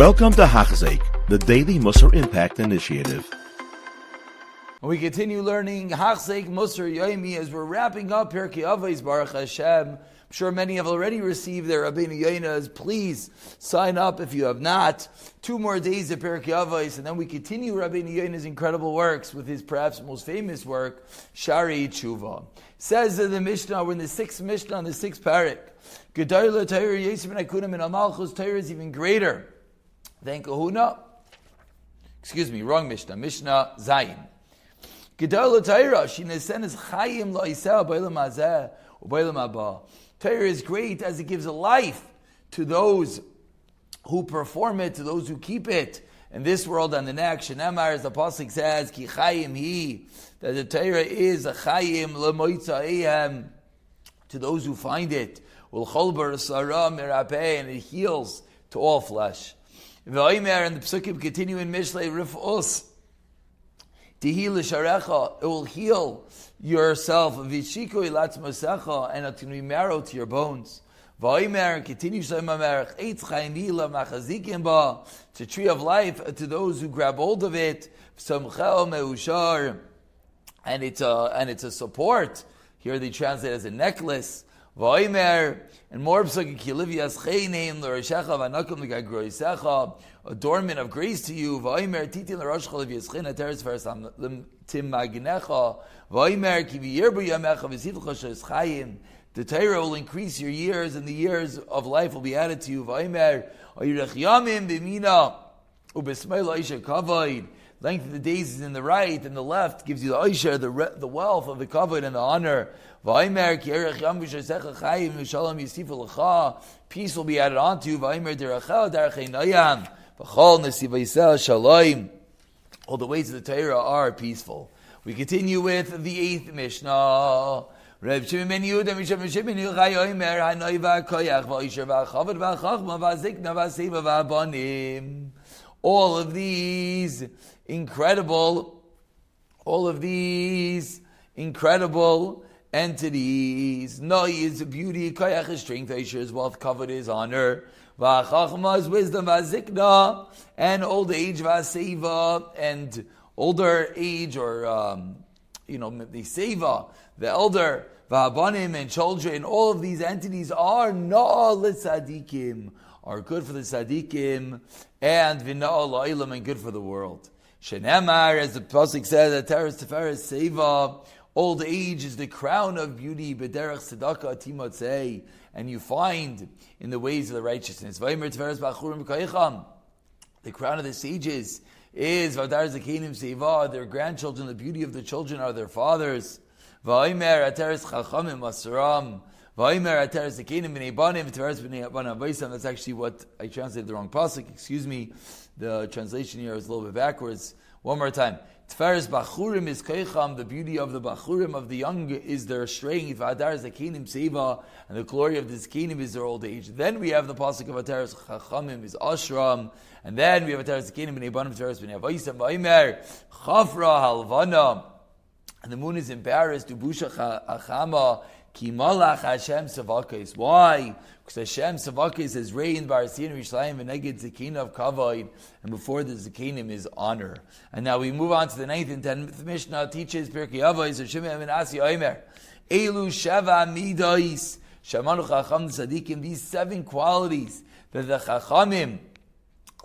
Welcome to Hachzik, the Daily Musar Impact Initiative. We continue learning Hachzik Musar Yoimi as we're wrapping up Pirkei Avos Baruch Hashem. I'm sure many have already received their Rabbeinu Yoinas. Please sign up if you have not. Two more days of Pirkei Avos, and then we continue Rabbeinu Yoina's incredible works with his perhaps most famous work, Shari Tshuva. Says in the Mishnah, we're in the sixth Mishnah, on the sixth parak. Gedoyla Torah Yisrael Akunim and Amalchus Torah is even greater than Kahuna. Excuse me, wrong Mishnah. Mishnah Zayin. Gedoyla Torah Shinesen is Chayim Loisah Bailam Azeh Ubailam Abba. Torah is great as it gives a life to those who perform it, to those who keep it in this world and the next. Shenemar, as the Pasuk says, Ki Chayim He, that the Torah is a Chayim Lemoitza to those who find it. Will Cholbar Sarah Mirapeh, and it heals to all flesh. V'oimer, and the Psukim continue in Mishlei Rif'us. Tehil Sharecha, it will heal yourself. V'shiko ilatzmasecha, and it's going to be marrow to your bones. V'oimer, continue Shemamerach, Eitz Chaimila Machazikim Ba, it's a tree of life to those who grab hold of it. V'samchel Meushar, and it's a, and it's a support. Here they translate as a necklace. V'oimer, and more psukim kilivias cheinim l'roshecha v'anakum l'gagroisecha, adornment of grace to you. V'oimer titin l'roshcha l'vias chen ateres versam tim magnecha. V'oimer ki v'yirbu yamecha v'sivcha shes chayim. The Torah will increase your years, and the years of life will be added to you. V'oimer oyirech yamim b'mina u'b'smeil oisha kavod. Length of the days is in the right, and the left gives you the oisha, the, the wealth of the kavod and the honor. Peace will be added on to you. All the ways of the Torah are peaceful. We continue with the eighth Mishnah. All of these incredible, all of these incredible entities. No is beauty, koyach is strength, Aisha is wealth, covered is honor. V'achachma is wisdom, v'azikna, and old age, v'aseva, and older age, or, um, you know, the seva, the elder, v'abanim, and children, all of these entities are no litzadikim, are good for the tzadikim, and v'na'al la'ilam, and good for the world. Shenemar, as the Pasuk says, that teres teferes seva, Old age is the crown of beauty, bederach tzedakah timotzei, and you find in the ways of the righteousness. The crown of the sages is vadar zakinim seva. Their grandchildren, the beauty of the children are their fathers. Vaimer ateres chachamim asaram. B'nei banim b'nei banim That's actually what I translated the wrong pasuk. Excuse me. The translation here is a little bit backwards. One more time. Tferes Bachurim is Keicham, the beauty of the Bachurim of the young is their strength. Adar Zakinim Seva, and the glory of the Zakinim is their old age. Then we have the Pasuk of Ataris Chachamim is Ashram, and then we have Ataris Zakinim and Ebanim Teres Ben Yavaisam Vaimer, Chafra Halvana, and the moon is embarrassed, Dubusha Achama, Ki Malach Hashem Savakis. Why? Because Hashem Savakis has reigned by Arsin Rishlayim and Neged Zakina of Kavod, and before the Zakinim is honor. And now we move on to the ninth and tenth Mishnah teaches Pirkei Avos, Shimon ben Asi Oimer. Elu Sheva Midois. Shamanu Chacham Tzadikim, these seven qualities that the Chachamim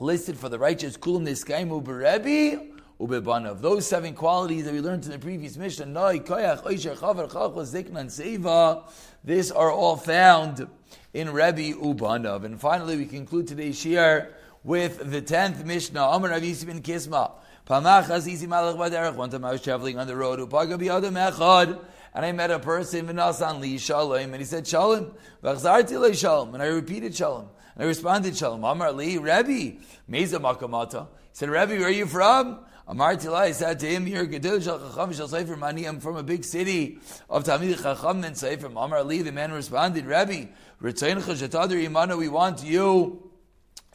listed for the righteous, Kulam Niskaimu Berebi, ubebanav. Those seven qualities that we learned in the previous mission, noi, koyach, oisher, chavar, chachos, ziknan, seva, this are all found in Rebbe Ubanav. And finally, we conclude today's shir with the tenth Mishnah, Amar Avisi bin Kisma. Pamach Azizi Malach Baderech. One time I was traveling on the road, Upaga Biyadam Echad, and I met a person, Vinasan Li Shalom, and he said, Shalom, Vachzarti Le Shalom, and I repeated Shalom. And I responded, Shalom, Amar Li, Rebbe, Meza Makamata. He said, Rebbe, where are you from? Amar Tilai said to him, "You're Gedil Shal Chacham Shal Sefer Mani. I'm from a big city of Talmid Chacham and Sefer." Amar Ali, the man responded, "Rabbi, Ritzayin Chashatadar Imana, we want you."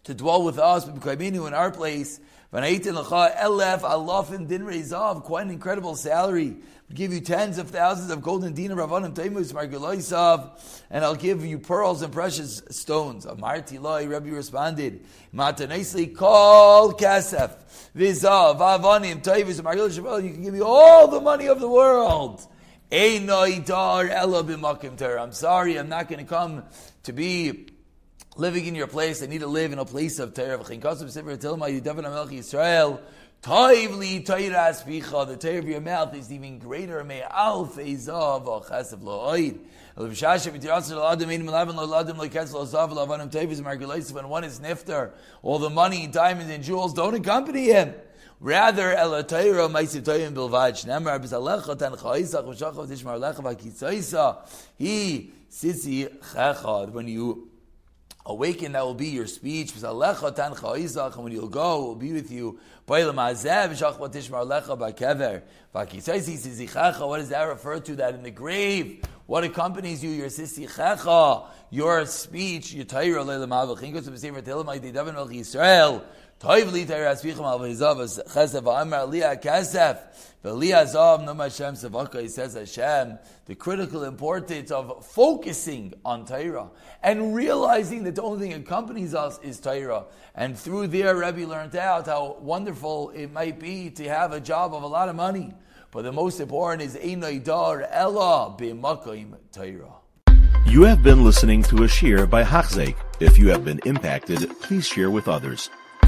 to dwell with us, in our place. Quite an incredible salary. We'll give you tens of thousands of golden dinar ravanim taimus marguloisav, and I'll give you pearls and precious stones. Amarti loy, Rabbi responded, Matanesli kol kasef, vizav, avanim, taimus marguloisav, you can give me all the money of the world. I'm sorry, I'm not going to come to be living in your place. I need to live in a place of Torah. Yisrael. Toivli Torah Spicha, the Torah of your mouth is even greater. May Alf Ezav Chasav Lo'oid. When one is nifter, all the money, diamonds, and jewels don't accompany him. Rather, Elatayra Maisiv Toyim Bilvad Shnemar Bizalecha Tan Chaisach V'Shachav Tishmar Lecha V'Kitzaisa He Sisi Chechad when you awaken that will be your speech and when you'll go, will be with you. What does that refer to? That in the grave, what accompanies you? Your Sisi Checha, your speech, your Torah Toiv li teir asvichim al v'hizav chesef v'amar liya kesef v'liya zav no Hashem sevaka he says Hashem the critical importance of focusing on Torah and realizing that the only thing accompanies us is Torah and through there Rebbe learned out how wonderful it might be to have a job of a lot of money but the most important is Einay Dar Ella b'makayim Torah You have been listening to a shear by Hachzik. If you have been impacted, please share with others.